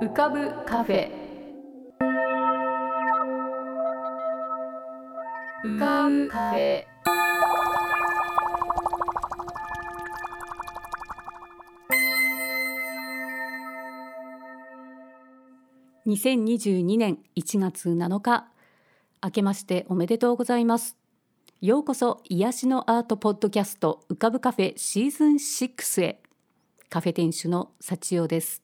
浮かぶカフェ。浮かぶカフェ。2022年1月7日。明けましておめでとうございます。ようこそ癒しのアートポッドキャスト浮かぶカフェシーズン6へ。カフェ店主の幸代です。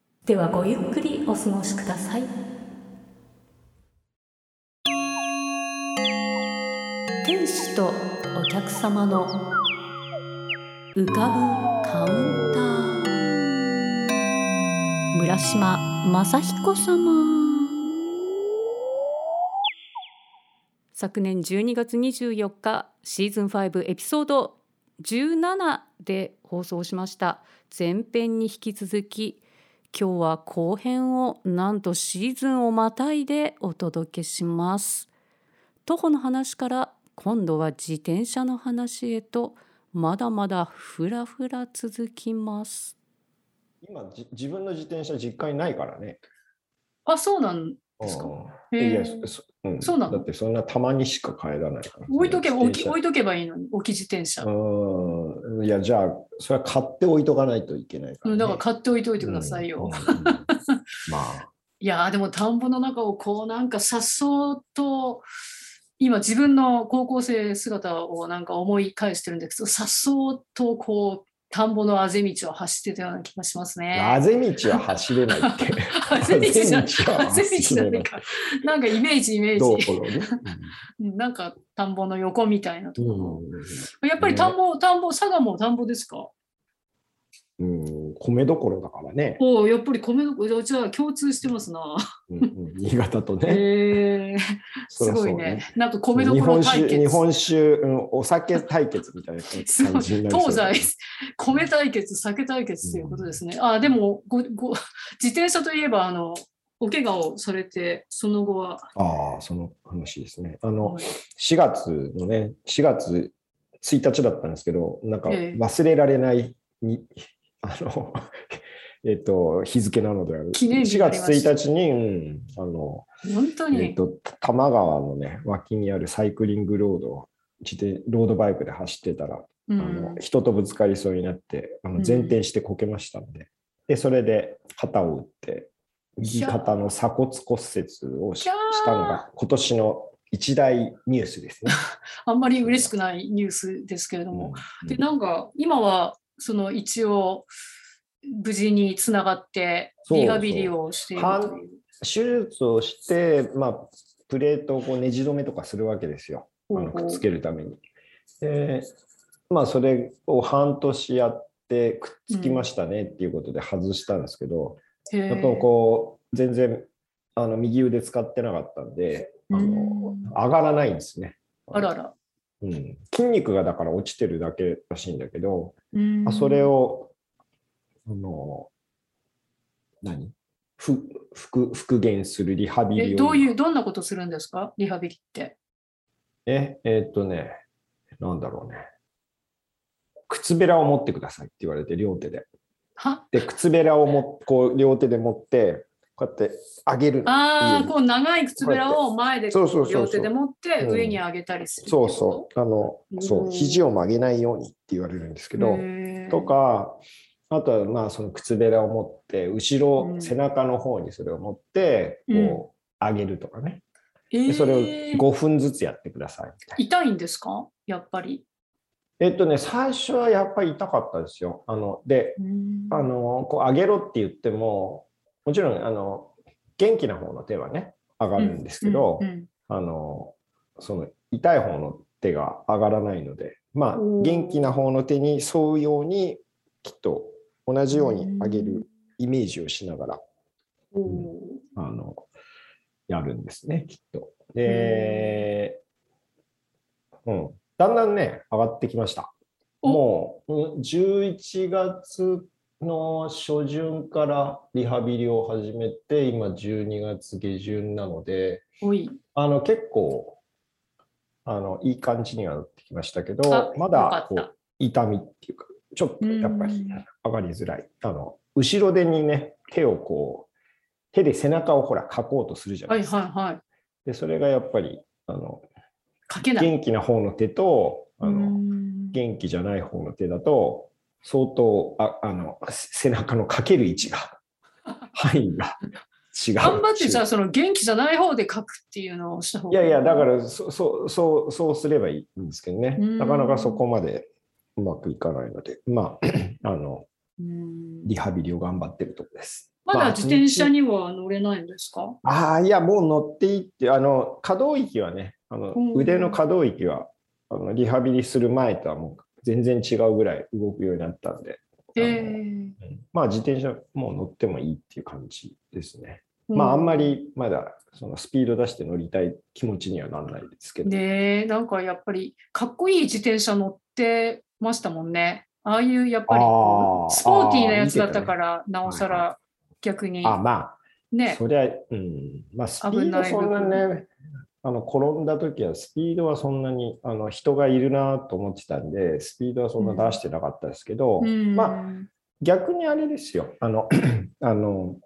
ではごゆっくりお過ごしください。店主とお客様の浮かぶカウンター。村島正彦様。昨年12月24日シーズン5エピソード17で放送しました。前編に引き続き今日は後編をなんとシーズンをまたいでお届けします徒歩の話から今度は自転車の話へとまだまだふらふら続きます今じ自分の自転車実家にないからね。あそうなんですか？いやそうん、そうなの？だってそんなたまにしか帰らないから。置いとけば置き置いとけばいいのに置き自転車、うん。いや、じゃあ、それは買って置いとかないといけないから、ね。うんだから買っておいておいてくださいよ、うんうんうん。まあ、いやーでも田んぼの中をこうなんかさっそうと今自分の高校生姿をなんか思い返してるんですけどさっそうとこう田んぼのあぜ道を走ってたような気がしますね。あぜ道は走れないって。あぜ道じゃあぜ道じゃないか。なんかイメージイメージ。道路ね。うんなんか田んぼの横みたいなとこうんろ。やっぱり田んぼ、田んぼ、佐賀も田んぼですか？うん、米どころだからね、おお、やっぱり米どころ、じゃあ共通してますな。うんうん、新潟とね。へえそすごいね。なんか米ど日ころ対決。日本酒、うん、お酒対決みたいな感じになりそう東西、米対決、酒対決ということですね。あでもごご、自転車といえば、あの、お怪我をされて、その後は、ああ、その話ですね。あのはい、4月のね、4月1日だったんですけど、なんかええ忘れられないに、あの、えっと、日付なのである。記念日4がありま月した1日に、うん、あの、本当に、えっと、多摩川のね、脇にあるサイクリングロードを、自転ロードバイクで走ってたら、うあのん、人とぶつかりそうになってあのうん。前転してこけましたので,、でそれで肩を打って右肩の鎖骨骨折をしたのが今年の一大ニュースですね。あんまり嬉しくないニュースですけれども、うん。でなんか、今は、その一応、無事につながって、リハビリをしている。手術をして、まあ、プレートをこうねじ止めとかするわけですよあのくっつけるために。でまあそれを半年やってくっつきましたねっていうことで外したんですけど、へやっぱこう全然あの右腕使ってなかったんであのうん上がらないんですね。あらら。うん、筋肉がだから落ちてるだけらしいんだけど、うん。あそれをあの何？ふ復復元するリハビリを。えどういう、どんなことするんですか？リハビリって。ええーっとねなんだろうね。靴べらを持ってくださいって言われて両手で。は？で靴べらをもこう両手で持ってこうやって上げる。ああ、こう長い靴べらを前で両手で持ってうん。上に上げたりする。そうそう。あの、そう。う、ん肘を曲げないようにって言われるんですけけど、と、か、あとはまあその靴べらを持って、後ろ、うん背中の方にそれを持って、うん。こう、上げるとかね。えー。でそれを5分ずつやってください。痛いんですか？やっぱり。えっとね、最初はやっぱり痛かったですよ。あの、で、あの、こう上げろって言っても、もちろん、あの、元気な方の手はね、上がるんですけど、うんうんあの、その痛い方の手が上がらないので、まあ、元気な方の手に沿うように、きっと同じように上げるイメージをしながら。おーあの、やるんですね、きっと。で、うん、だんだんね、上がってきました。おもう、うん11月の初旬からリハビリを始めて、今12月下旬なので。あの、結構、あの、いい感じにはなってきましたけあど、まだこう痛みっていうか、ちょっとやっぱりうん上がりづらい。あの、後ろ手にね、手をこう、手で背中をほら、かこうとするじゃなはいいですか。はいはい。で、それがやっぱり、あの、かけない。元気な方の手と、あうの、ん元気じゃない方の手だと、相当、ああの、背中のかける位置が、範囲が違う。頑張ってじゃあその元気じゃない方で書くっていうのをした方がいやいや、だからそ、そう、そう、そうすればいいんですけどね。うんなかなかそこまでうまくいかないので、まあ、あの、うんリハビリを頑張ってるところです。ままあだ自転車には乗れないんですか？ああ、いや、もう乗っていいって、あの、可動域はね、あのうん腕の可動域は、あのリハビリする前とはもう全然違うぐらい動くようになったんで、えーまあ自転車もう乗ってもいいっていう感じですね。まああんまりまだそのスピード出して乗りたい気持ちにはならないですけど。ねえなんかやっぱりかっこいい自転車乗ってましたもんね。ああいうやっぱりスポーティーなやつだったから、なおさはいら逆にあまあ、ね。そりゃ、うん。まあスピー危ないドそんな部ね、あの転んだ時はスピードはそんなにあの人がいるなと思ってたんで、スピードはそんな出してなかったですけど、うん。まあ逆にあれですよ。あの、あの、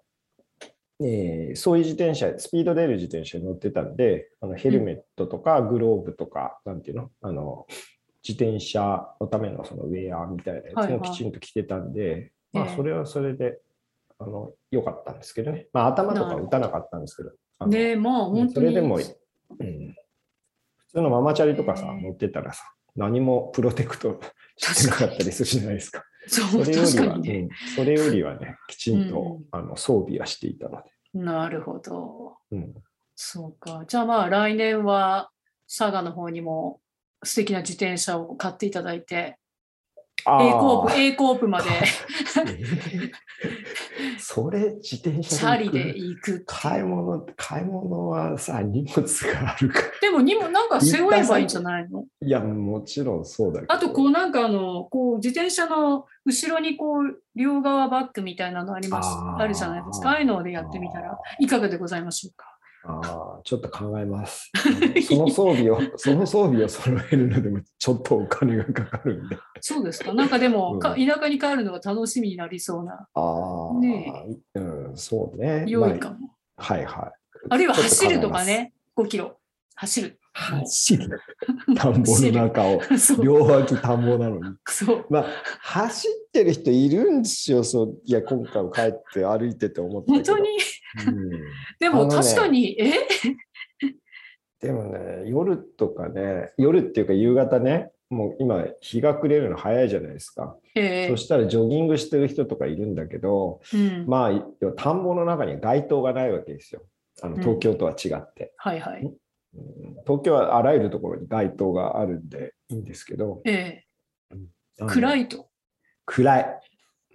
えーそういう自転車、スピード出る自転車に乗ってたんで、あのヘルメットとかグローブとか、なんていうの？あの、自転車のためのそのウェアみたいなやつはいはい。もきちんと着てたんで、まあええ。それはそれで、あの、良かったんですけどね。まあ頭とか打たなかったんですけど、あのねえまあうん本当にそれでも、うん、普通のママチャリとかさ、ええ乗ってたらさ、何もプロテクトしてなかったりするじゃないですか。それよりは、ね。うんそれよりはね、きちんと、うんあの装備はしていたので。なるほど。うん、そうか。じゃあまあ来年は佐賀の方にも素敵な自転車を買っていただいて、あ A コープ、ー。A コープまで。それ自転チ車ャリで行く買い物、買い物はさ、荷物があるかでもにもなんか背負えばいいんじゃないの？いや、もちろんそうだけど。あとこうなんかあのこう自転車の後ろにこう両側バッグみたいなのあります。あるじゃないですか。ああいうのでやってみたら。いかがでございましょうか？ああ、ちょっと考えます。その装備を、その装備を揃えるのでもちょっとお金がかかるんで。そうですか？なんかでも、うんか田舎に帰るのが楽しみになりそうなああ、ねうん、そうね。良いかも、まあはいはい。あるいは走る。とかね5キロ走る走る。田んぼの中を。両脇田んぼなのに。そうまあ、走ってる人いるんですよ。そういや、今回も帰って歩いてて思ったけど。本当に？うんでも確かに、え？でもね、夜とかね、夜っていうか夕方ね、もう今、日が暮れるの早いじゃないですか。えそしたらジョギングしてる人とかいるんだけど、うん。まあ、田んぼの中に街灯がないわけですよ。あのうん。東京とは違って、はいはい。うん。東京はあらゆるところに街灯があるんでいいんですけど、ええ。あの暗いと。暗い。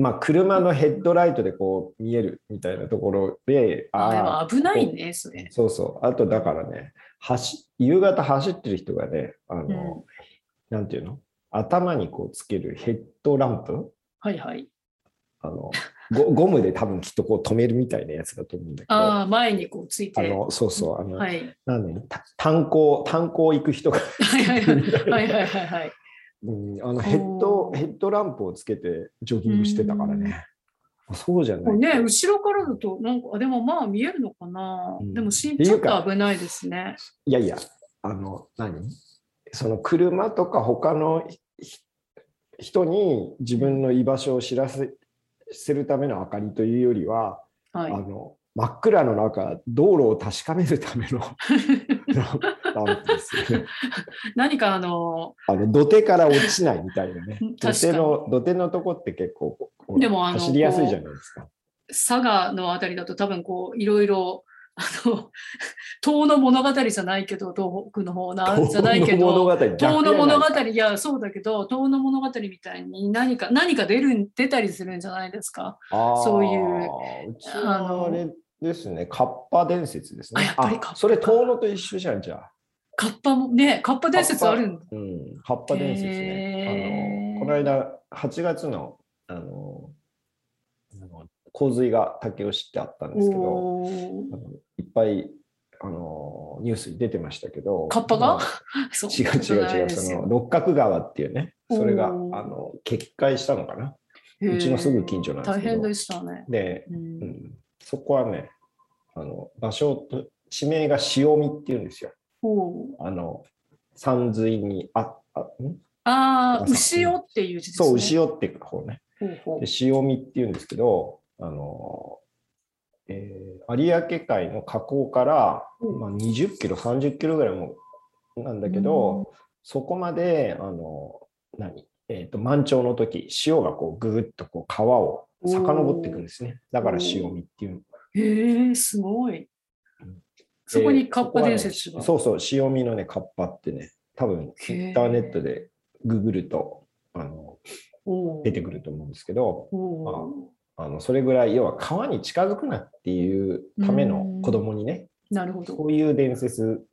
まあ、車のヘッドライトでこう見えるみたいなところで、あであも危ないねそれ。そうそう。あと、だからね、走夕方走ってる人がね、あの、うん。なんていうの？頭にこうつけるヘッドランプ？はいはい。あのゴ ゴムで多分きっとこう止めるみたいなやつだと思うんだけど、あああ前にこうついて。のそうそう、あの、はい。なんでた炭鉱、炭鉱行く人がはいはいはい はいはいはいはいうんあのヘッドヘッドランプをつけてジョギングしてたからね。そうじゃない。ね、後ろからだと、なんか、あでもまあ見えるのかな。うんでもしちょっと危ないですね。いやいや、あの、何？その車とか他のひ人に自分の居場所を知らせせるための明かりというよりは、はいあ。の真っ暗の中、道路を確かめるための 何かあの、あの土手から落ちないみたいなねうん。土手の土手のとこって結構でもあの走りやすいじゃないですか。佐賀のあたりだと多分こう、いろいろ、あの、遠の物語じゃないけど、東北の方な、じゃないけど、遠の物語い遠の物語、いや、そうだけど、遠の物語みたいに何か、何か出る、出たりするんじゃないですか。そういううちはあれですね。カッパ伝説ですね。あやっぱりカッパそれ遠野と一緒じゃん、じゃあ。カッパもね、カッパ伝説あるんだ。うん、カッパ伝説ね。あのこの間、8月のあの洪水が武雄市ってあったんですけど、いっぱいあのニュースに出てましたけど、カッパが？まあ 違う違う違う、その六角川っていうね、それがあの決壊したのかな？うちのすぐ近所なんですけど。大変でしたね。で、ううんん、そこはね、あの場所と地名が潮見っていうんですよ。あの山水にああん？ああ、朝牛尾っていう字ですね。そう、牛尾っていう方ね。ほうほうで潮見っていうんですけど、あのえー有明海の河口から、うんまあ、20キロ、30キロぐらいもなんだけど、そこまで、あの何？えー、と満潮の時潮がこうぐーっとこう川を遡っていくんですね。だから潮見っていう。へえ、すごいうん。そこにでカッパ伝説が。そうそう、潮見のね、カッパってね、多分インターネットでググるとあの出てくると思うんですけど、あのそれぐらい要は川に近づくなっていうための子供にね、なるほど。そういう伝説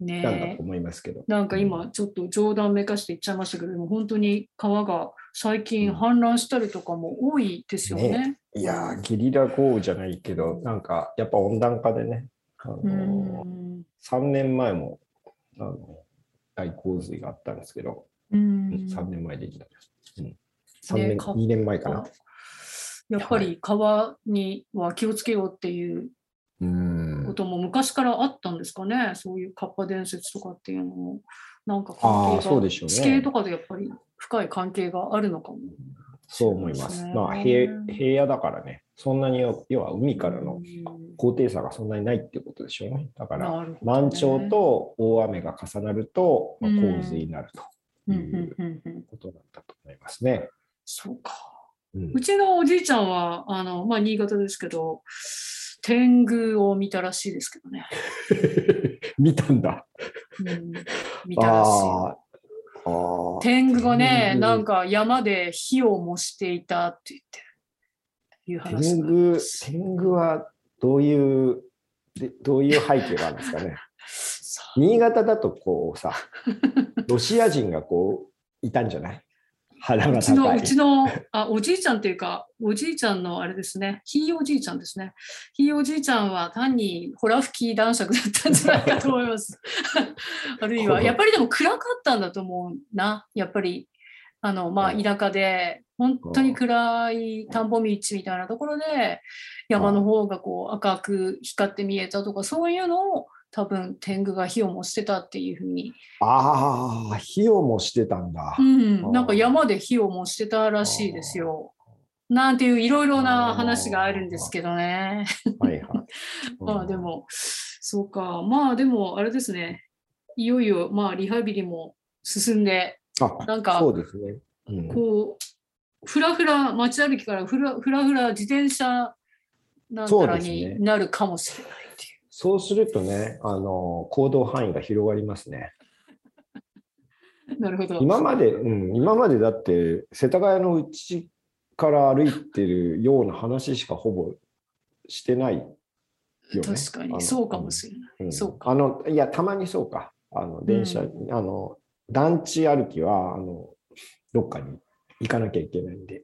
なんだねと思いますけど。なんか今ちょっと冗談めかして言っちゃいましたけども本当に川が最近氾濫したりとかも多いですよね。ねいやー、ゲリラ豪雨じゃないけど、なんかやっぱ温暖化でね、あのうーん。3年前もあの大洪水があったんですけど、うん。3年前できた。うん、3年、ねか2年前かな。やっぱり川には気をつけようっていううん。ことも昔からあったんですかね、そういうカッパ伝説とかっていうのも、なんか関係が、そうでしょうね。地形とかでやっぱり深い関係があるのかも。そう思います。まあ平平野だからね、そんなに要は海からのうん高低差がそんなにないっていうことでしょうね。だから、満潮と大雨が重なると、まあ、うん洪水になるということなんだと思いますね。そうか。うんうちのおじいちゃんは、あの、まあ、新潟ですけど、天狗を見たらしいですけどね。見たんだ。うん、見たらしい。天狗がね、なんか山で火を模していたって言って、いう話があり天狗天狗はどういう、でどういう背景があるんですかね？新潟だとこうさ、ロシア人がこういたんじゃない？腹がうちの。うちの、あ、おじいちゃんっていうか、おじいちゃんのあれですね、ひいおじいちゃんですね。ひいおじいちゃんは単にホラ吹き男爵だったんじゃないかと思います。あるいは、やっぱりでも暗かったんだと思うな。やっぱり、あの、まあ、うん田舎で、本当に暗い田んぼ道みたいなところで、山の方がこう赤く光って見えたとか、そういうのを多分天狗が火を模してたっていうふうにああ、火をもしてたんだ。うん、なんか山で火を模してたらしいですよ。なんていういろいろな話があるんですけどね。はいはい。まあでも、そうか。まあでも、あれですね。いよいよ、まあリハビリも進んで、あ、なんかそうですね。うん、こう、ふらふら、街歩きからふらふらふら自転車なんになるかもしれないっていう。そうするとね、あの行動範囲が広がりますね。なるほど。今まで、うん、今までだって世田谷のうちから歩いてるような話しかほぼしてないよね。確かに、そうかもしれない。うんそうかあのいや、たまにそうか。あの電車、うあの団地歩きはあのどっかに行かなきゃいけないんで、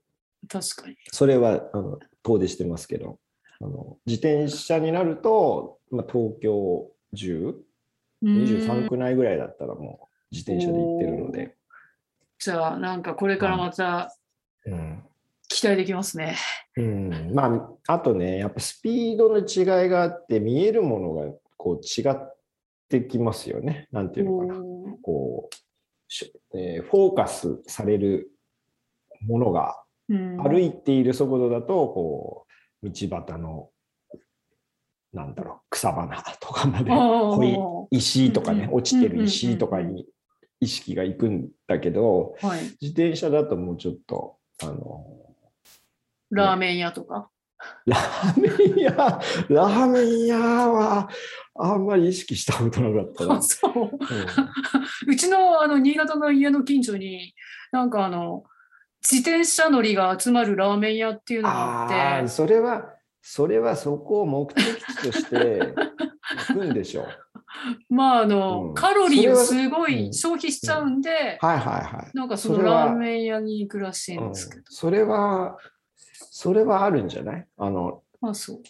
確かに。それはあの遠出してますけど、あの自転車になると、まあ、東京10、23区内ぐらいだったらもう自転車で行ってるので、じゃあ、なんかこれからまたうん。期待できますね。うん、まあ、あとね、やっぱスピードの違いがあって、見えるものがこう違ってきますよね。なんていうのかな。こう、しえーフォーカスされるものがうん歩いている速度だと、こう、道端の、なんだろう、草花とかまで、こういあ石とかね、落ちてる石とかに意識がいくんだけど。自転車だともうちょっと、あの、ラーメン屋とか？ラーメン屋、ラーメン屋はあんまり意識したことなかったな。あそう。うん うちのあの新潟の家の近所に、なんかあの、自転車乗りが集まるラーメン屋っていうのがあってそれは、それはそこを目的地として行くんでしょう。まああの、うんカロリーをすごい消費しちゃうんで、はいはいはい。なんかそのそれはラーメン屋に行くらしいんうんですけど。それは、それはあるんじゃない？あの、まあそ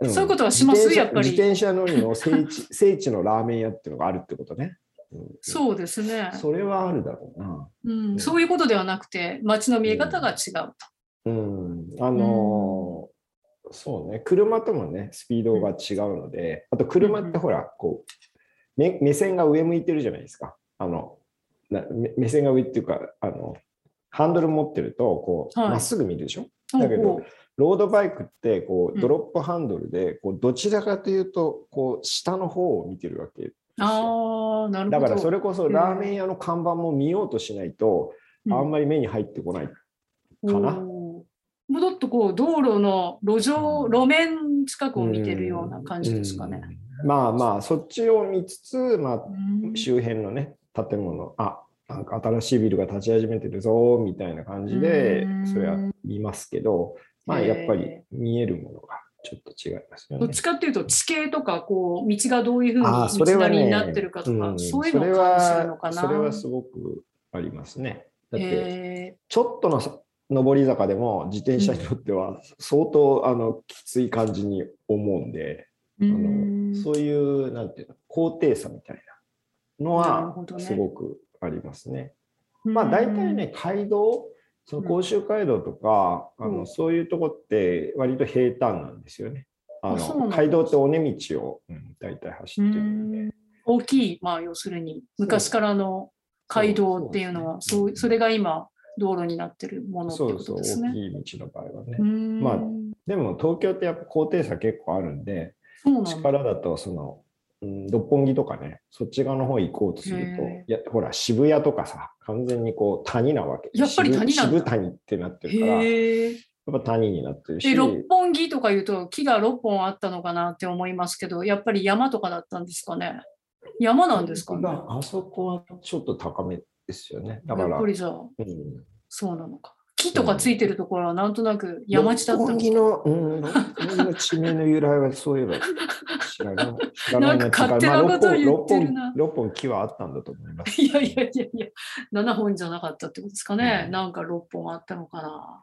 う。んそういうことはします？やっぱり自転車乗りの聖地聖地のラーメン屋っていうのがあるってことね。うん。そうですね。それはあるだろうな。うん、そういうことではなくて、街の見え方が違うと。うん、あのーそうね、車ともね、スピードが違うので、あと車ってほら、こう、目目線が上向いてるじゃないですか。あの、な目目線が上っていうか、あの、ハンドル持ってると、こう、はい。まっすぐ見るでしょ？だけどロードバイクって、こう、うん。ドロップハンドルで、こう、どちらかというと、こう、下の方を見てるわけ。ああ、なるほど。だからそれこそうん。ラーメン屋の看板も見ようとしないと、あんまり目に入ってこない。かな。もうだってこう道路の路上、路面近くを見てるような感じですかね。うん。まあまあ、そっちを見つつ、まあ、うん。周辺のね、建物、あなんか新しいビルが立ち始めてるぞ、みたいな感じでう、ん。それは見ますけど、まあ、やっぱり見えるものがちょっと違いますよねどっ。ちかっていうと地形とかこう道がどういうふうに道なりになってるかとか、うんそういうのをそれ感じるのはかな。それはすごくありますね。だって、へちょっとのさ上り坂でも自転車にとっては相当、あのきつい感じに思うんで、うんのそういうなんていうの高低差みたいなのはすごくありますね。まあ大体ね、街道、その甲州街道とか、うんあのそういうとこって割と平坦なんですよね。あの街道って尾根道を、うん、大体走うってるんで。ん大きい、まあ要するに昔からの街道っていうのは、そうそうそうそれが今道路になってるものってこそうそう、とですね。大きい道の場合はね。うんまあでも東京ってやっぱ高低差結構あるんで。力だとその、うん、六本木とかね、そっち側の方行こうとするとへ、いやほら、渋谷とかさ、完全にこう谷なわけ。やっぱり谷渋渋谷ってなってるから、やっ。ぱ谷になってるし、え、六本木とか言うと木が6本あったのかなって思いますけど、やっぱり山とかだったんですかね。山なんですかね。まああそこはちょっと高めですよね。だから、やっぱりうん、そうなのか。木とかついてるところはなんとなく山地だったの六本木の、うん、六本木の地名の由来はそういえば知らない。なんか勝手なこと言ってるなまあ六本木はあったんだと思います。いやいやいやいや、7本じゃなかったってことですかね。うんなんか6本あったのかな。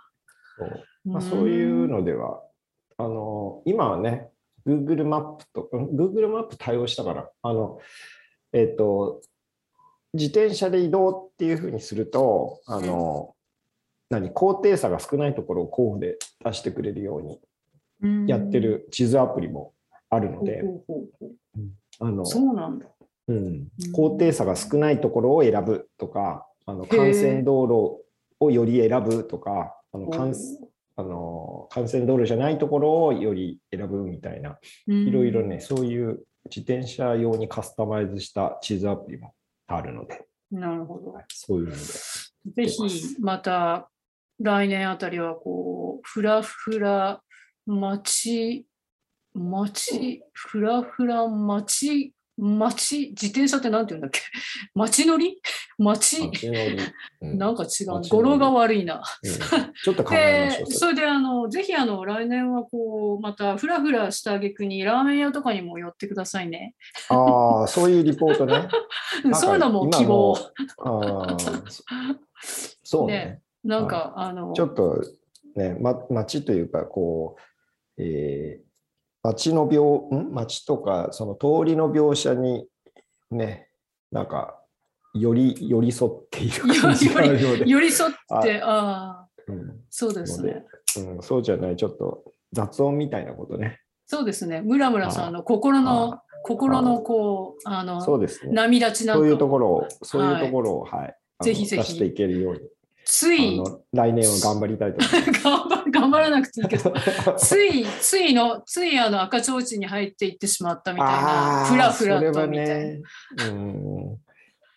そうまあ、そういうのでは、あの今はね、Google マップと、うん Google マップ対応したから、あの、えっ、と、自転車で移動っていうふうにすると、あの、何、高低差が少ないところを候補で出してくれるようにうんやってる地図アプリもあるので、あの、そうなんだ。うん、高低差が少ないところを選ぶとか、あの幹線道路をより選ぶとか、あのお幹あの幹線道路じゃないところをより選ぶみたいな、いろいろね、そういう自転車用にカスタマイズした地図アプリもあるので、うん。なるほど。そういうので。ぜひまた来年あたりはこう、ふらふら街、街、ふらふら街、街、自転車ってなんて言うんだっけ？街乗り？街、うんなんか違う。語呂が悪いな。うん ちょっと考えましょで、う。それであの、ぜひあの、来年はこう、またふらふらした挙句にラーメン屋とかにも寄ってくださいね。ああ、そういうリポートね。うんそういうのも希望。あそうねねなんか、あの、ちょっとね、ま、町というか、こう、えー、町の描、ん？町とか、その通りの描写に、ね、なんか、より寄り添っている感じがあるので、寄り添って、ああ、うん。そうですね。うん、そうじゃない、ちょっと雑音みたいなことね。そうですね。村村さんの心の、心のこう、あの、そうですね。波立ちなんそういうとか、ころを、そういうところを、はい。あのぜひぜひ。出していけるように、つい、来年は頑張りたいと思います。頑張頑張らなくていいけど、つい、ついの、ついあの赤ちょうちんに入っていってしまったみたいな、ふらふらとみたいな。ね、うん、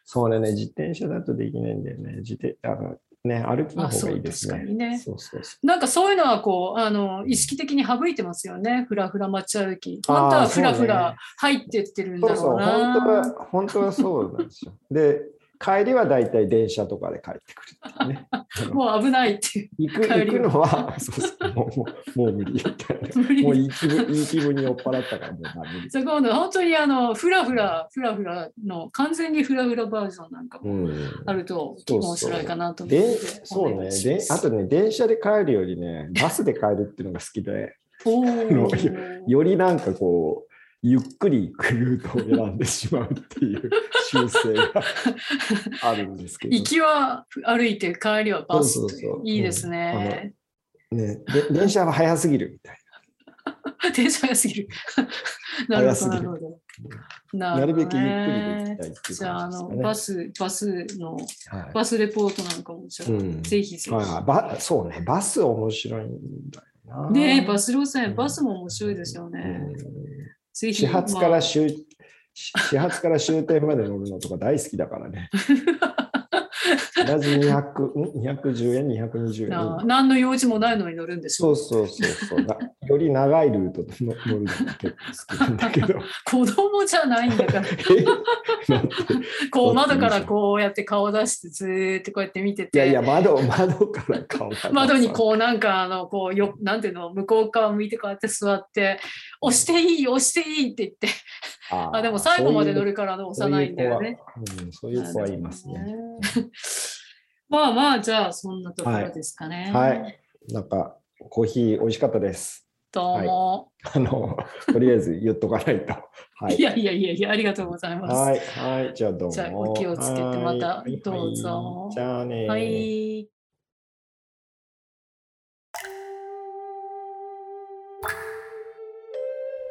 そうね、自転車だとできないんだよね。自転あのね、歩きの方がいいですね。あそうそうなんかそういうのはこう、あの、意識的に省いてますよね。ふらふら街歩き。本当はふらふらね入ってってるんだろうな。本当は、本当はそうなんですよ。で、帰りはだいたい電車とかで帰ってくるね。もう危ないっていう。行く行くのは、そうそうもうもう無理みた もういい気分いい気分に酔っ払ったからもうダメです。そこの本当にあのフラフラフラフラの完全にフラフラバージョンなんかうもん。あると面白いかなと思ってで、そうね。で、あとね、電車で帰るよりね、バスで帰るっていうのが好きで、よりなんかこう、ゆっくり行くルートを選んでしまうっていう習性があるんですけど。行きは歩いて帰りはバスいいですね。ね、で電車は早すぎるみたい 電車 早すぎる。なるほど、なるるほど。な。なるべくゆっくりできたいっていうじゃあ、あの。バス、バスの、はいバスレポートなんかも、じゃあ、うんぜひぜひ。はいはいバそうね、バス面白いんだよな。ねえバス路線、うんバスも面白いですよね。うんぜひ。始発かまあら終、し始発から終点まで乗るのとか大好きだからね。同じ200、ん210円、220円。な何の用事もないのに乗るんですよ。そうそうそうそうな。より長いルートで乗 乗るのが結構好きなんだけど。子供じゃないんだから、こう窓からこうやって顔出してずーっとこうやって見てて、いやいや、窓、窓から顔が。窓にこうなんかあのこうよなんていうの向こう側向いてこうやって座って押していい押していいって言ってあでも最後まで乗るかからの押さないんだよね。そういう子はうん、そういう子はいますね。まあまあじゃあそんなところですかね。はい。なんか、コーヒー美味しかったです。どうも、あの、とりあえず言っとかないと。はいい。。やいやいやいやありがとうございます。はい、はい、じゃあどうも。じゃあお気をつけてまたはいどうぞはいじゃあね。はい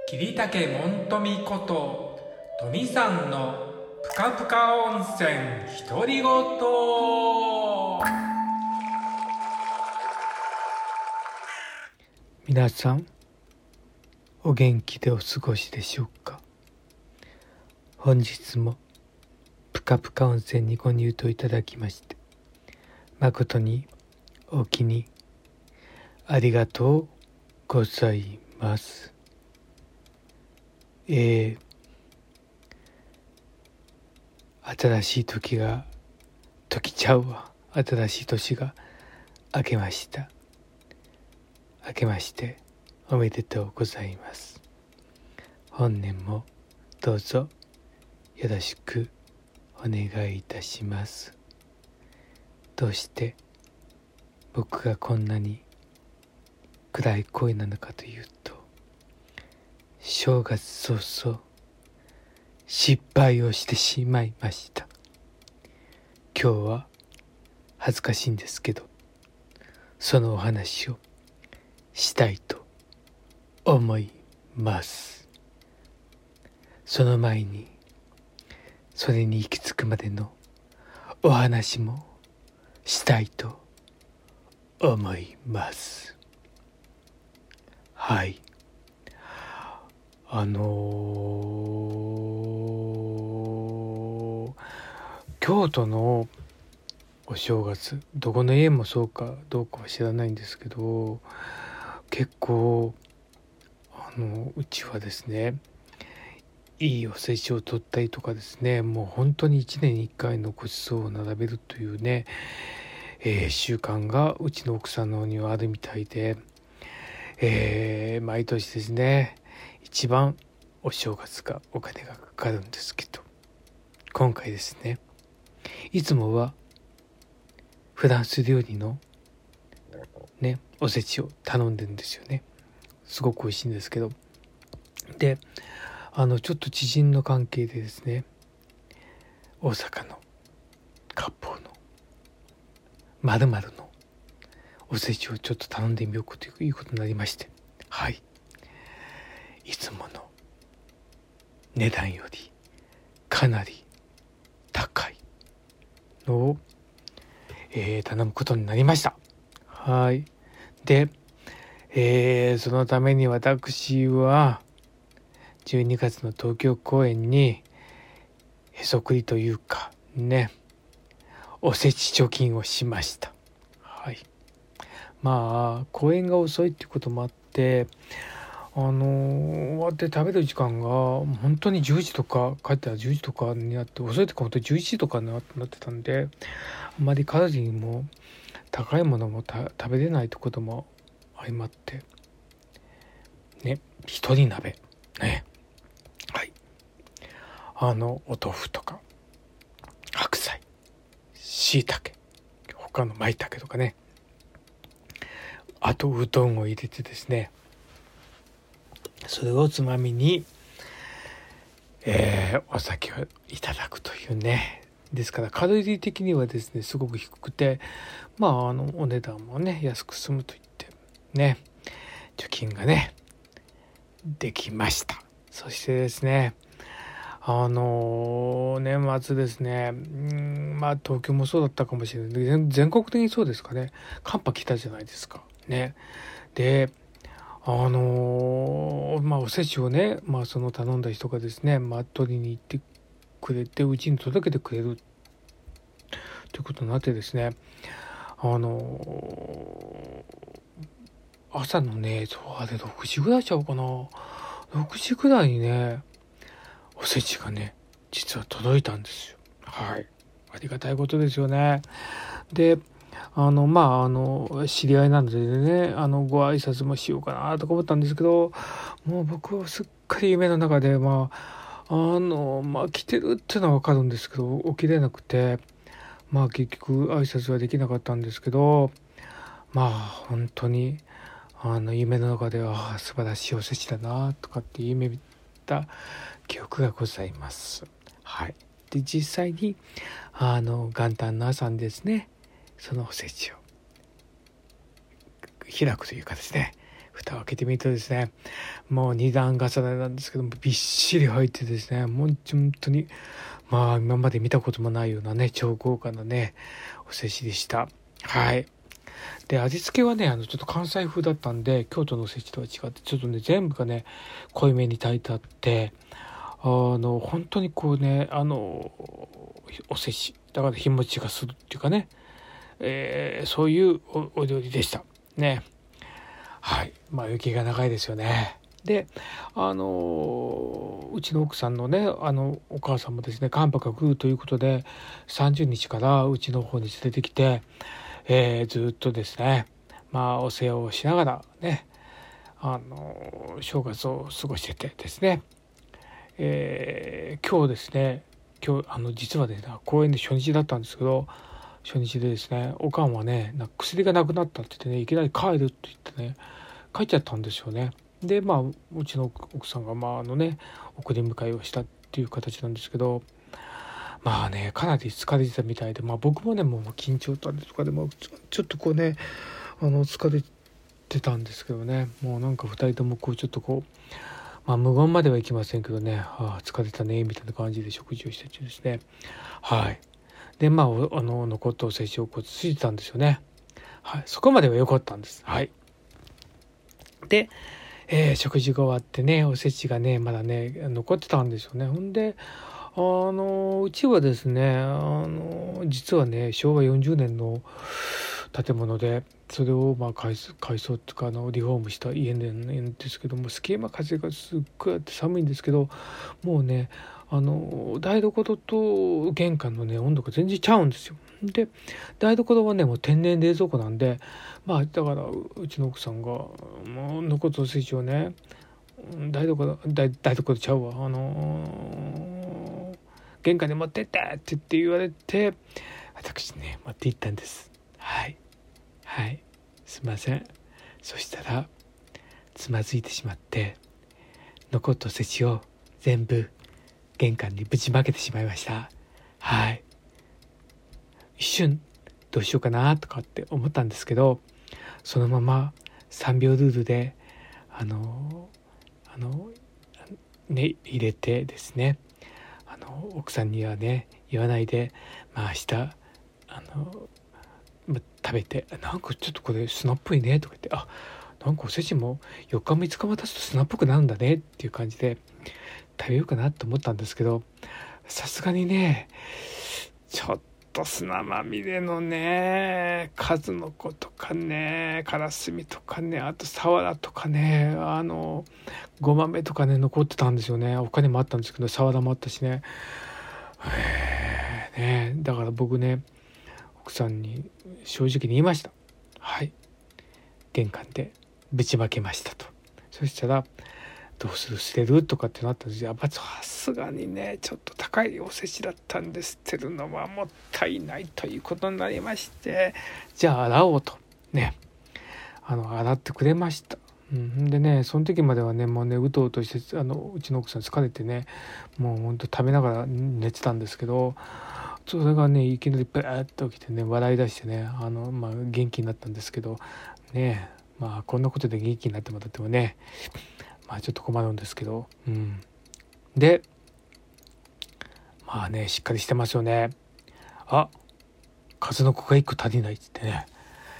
桐竹門富こと富さんのぷかぷか温泉独り言皆さんお元気でお過ごしでしょうか？本日もぷかぷか温泉にご入湯いただきまして誠にお気にありがとうございます。えー、新しい時が時ちゃうわ。新しい年が明けました。明けましておめでとうございます。本年もどうぞよろしくお願いいたします。どうして僕がこんなに暗い声なのかというと正月早々失敗をしてしまいました。今日は恥ずかしいんですけどそのお話をしたいと思います。その前にそれに行き着くまでのお話もしたいと思います。はい。あのー京都のお正月。どこの家もそうかどうかは知らないんですけど結構あのうちはですねいいおせちを取ったりとかですねもう本当に1年に1回のごちそうを並べるというね、えー習慣がうちの奥さんの方にはあるみたいで、えー毎年ですね一番お正月がお金がかかるんですけど今回ですねいつもはフランス料理のねおせちを頼んでるんですよね。すごく美味しいんですけど。であのちょっと知人の関係でですね大阪の割烹のまるのおせちをちょっと頼んでみようということになりまして。はい。いつもの値段よりかなり高いのを、えー頼むことになりました。はい。で、えーそのために私は12月の東京公演にへそくりというかねおせち貯金をしました。はい。まあ公演が遅いっていうこともあってあの終わって食べる時間が本当に10時とか帰ったら10時とかになって遅い時本当に11時とかになってたんであんまりカロリーも高いものも食べれないってことも相まって。ね。一人鍋。ね。はい。あのお豆腐とか。白菜。しいたけ他のまいたけとかね。あとうどんを入れてですね。それをつまみに、えー、お酒をいただくというね。ですからカロリー的にはですねすごく低くてまああのお値段もね安く済むといってね貯金がねできました。そしてですねあの年末ですね、まあ東京もそうだったかもしれない。全国的にそうですかね。寒波来たじゃないですか。ね。であの、まあおせちをね、まあ、その頼んだ人がですね、まあ、取りに行ってくれてうちに届けてくれる。ということになってですねあの、朝のねそうあれ6時ぐらいちゃうかな。6時ぐらいにねおせちがね実は届いたんですよ。はい。ありがたいことですよね。であのまああの知り合いなのでねあのご挨拶もしようかなとか思ったんですけどもう僕はすっかり夢の中でまああのまあ来てるっていうのは分かるんですけど起きれなくてまあ結局挨拶はできなかったんですけどまあ本当にあの夢の中では素晴らしいおせちだなとかって夢見た記憶がございます。はい、で実際にあの元旦の朝にですねそのおせちを開くという形ですね蓋を開けてみるとですねもう2段重ねなんですけどもびっしり入ってですねもう本当にまあ今まで見たこともないようなね超豪華なねおせちでしたはいで味付けはねあのちょっと関西風だったんで京都のおせちとは違ってちょっとね全部がね濃いめに炊いてあってあの本当にこうねあのおせちだから日持ちがするっていうかねえー、そういうお料理でした。ね。はい。まあ、雪が長いですよね。で、あのうちの奥さんのね、あの、お母さんもですね、寒波が来るということで、30日からうちの方に連れてきて、えー、ずっとですね、まあ、お世話をしながらね、あの正月を過ごしててですね、えー、今日ですね、今日、あの、実はね、公演で初日だったんですけど、初日でですねおかんはねな薬がなくなったって言ってねいきなり帰るって言ってね帰っちゃったんですよね。でまあうちの奥さんがまああのね送り迎えをしたっていう形なんですけどまあねかなり疲れてたみたいでまあ僕もねもう緊張とかでもちょっとこうねあの疲れてたんですけどね。もうなんか2人ともこうちょっとこうまあ無言まではいきませんけどね、ああ疲れたねみたいな感じで食事をしててですね。はい。でまああの残ったおせちをこうついてたんですよね。はい、そこまでは良かったんです。はい。で、えー、食事が終わってねおせちがねまだね残ってたんですよね。ほんであのうちはですねあの実はね昭和40年の建物でそれをまあ改装改装っていうかあのリフォームした家なんですけども隙間風がすっごいあって寒いんですけどもうねあの台所と玄関のね温度が全然ちゃうんですよ。で台所はねもう天然冷蔵庫なんでまあだからうちの奥さんがもう残ったおせちをね台所台台所ちゃうわ。あのー、玄関に持ってってって言って言われて私ね持って行ったんです。はい。はい。すいません。そしたらつまずいてしまって残ったおせちを全部玄関にぶちまけてしまいました。はい。一瞬どうしようかなとかって思ったんですけどそのまま3秒ルールであのあのね入れてですねあの奥さんにはね言わないでまあ明日あの、食べて「なんかちょっとこれ砂っぽいね」とか言って「あなんかおせちも4日も5日も経つと砂っぽくなるんだね」っていう感じで食べようかなと思ったんですけどさすがにねちょっと砂まみれのね数の子とかねカラスミとかねあとサワラとかねあのごまめとかね残ってたんですよね。他にもあったんですけどサワラもあったしね。ねだから僕ね奥さんに正直に言いました。はい。玄関でぶちまけましたと。そしたらどうする捨てる？とかってなったんですやっぱさすがにねちょっと高いおせちだったんです捨てるのはもったいないということになりましてじゃあ洗おうとねあの洗ってくれました。うん、でねその時まではねもうねうとうとしてあのうちの奥さん疲れてねもうほんと食べながら寝てたんですけどそれがねいきなりバーッと起きてね笑い出してねあの、まあ、元気になったんですけどねまあこんなことで元気になってもらってもねまあちょっと困るんですけど。うん。でまあねしっかりしてますよね。あ数の子が1個足りないってね。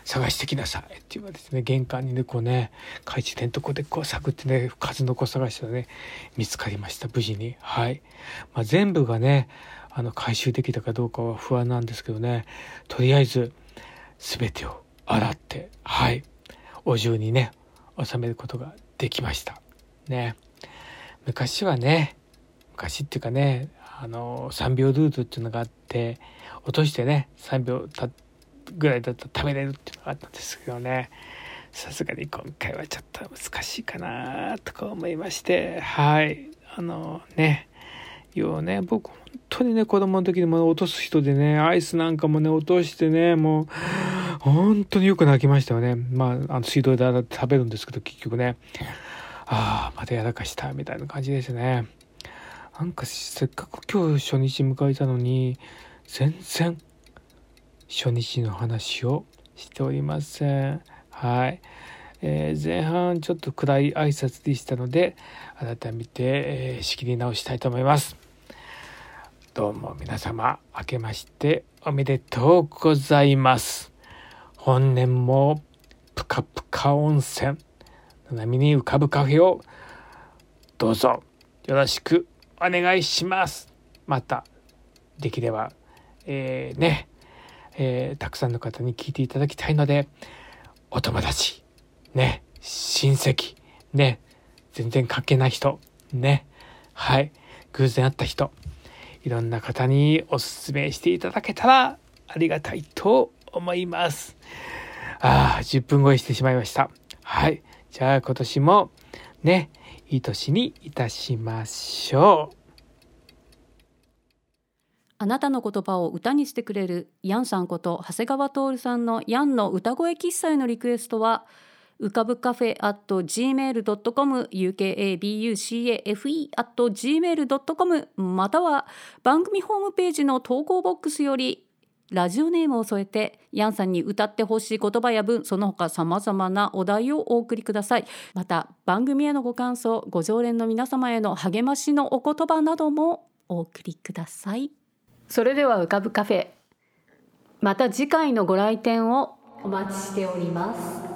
探してきなさいって言われてね玄関にねこうね懐中電灯こうでこう探ってね数の子探したらね見つかりました無事に。はい、まあ、全部がねあの回収できたかどうかは不安なんですけどね。とりあえず全てを洗ってはい。お重にね収めることができました。ね。昔はね昔っていうかねあの3秒ルートっていうのがあって落としてね3秒たぐらいだと食べれるっていうのがあったんですけどね。さすがに今回はちょっと難しいかなとか思いましてはい。あのね。要はね僕本当にね子供の時にも落とす人でねアイスなんかもね落としてねもう本当によく泣きましたよね。まああの水道で洗って食べるんですけど結局ね。ああまたやらかしたみたいな感じですね。なんかせっかく今日初日迎えたのに全然初日の話をしておりません。はい、えー、前半ちょっと暗い挨拶でしたので改めて、えー、仕切り直したいと思います。どうも皆様明けましておめでとうございます。本年もぷかぷか温泉。波に浮かぶカフェをどうぞよろしくお願いします。またできれば、えー、ね、えー、たくさんの方に聞いていただきたいのでお友達ね親戚ね全然関係ない人ねはい偶然会った人いろんな方におすすめしていただけたらありがたいと思います。ああ、10分超えしてしまいました。はい。じゃあ今年もね、いい年にいたしましょう。あなたの言葉を歌にしてくれるヤンさんこと長谷川徹さんのヤンの歌声喫茶へのリクエストは浮かぶカフェ at gmail.com ukabucafe at gmail.com または番組ホームページの投稿ボックスよりラジオネームを添えてヤンさんに歌ってほしい言葉や文その他さまざまなお題をお送りください。また番組へのご感想ご常連の皆様への励ましのお言葉などもお送りください。それでは浮かぶカフェまた次回のご来店をお待ちしております。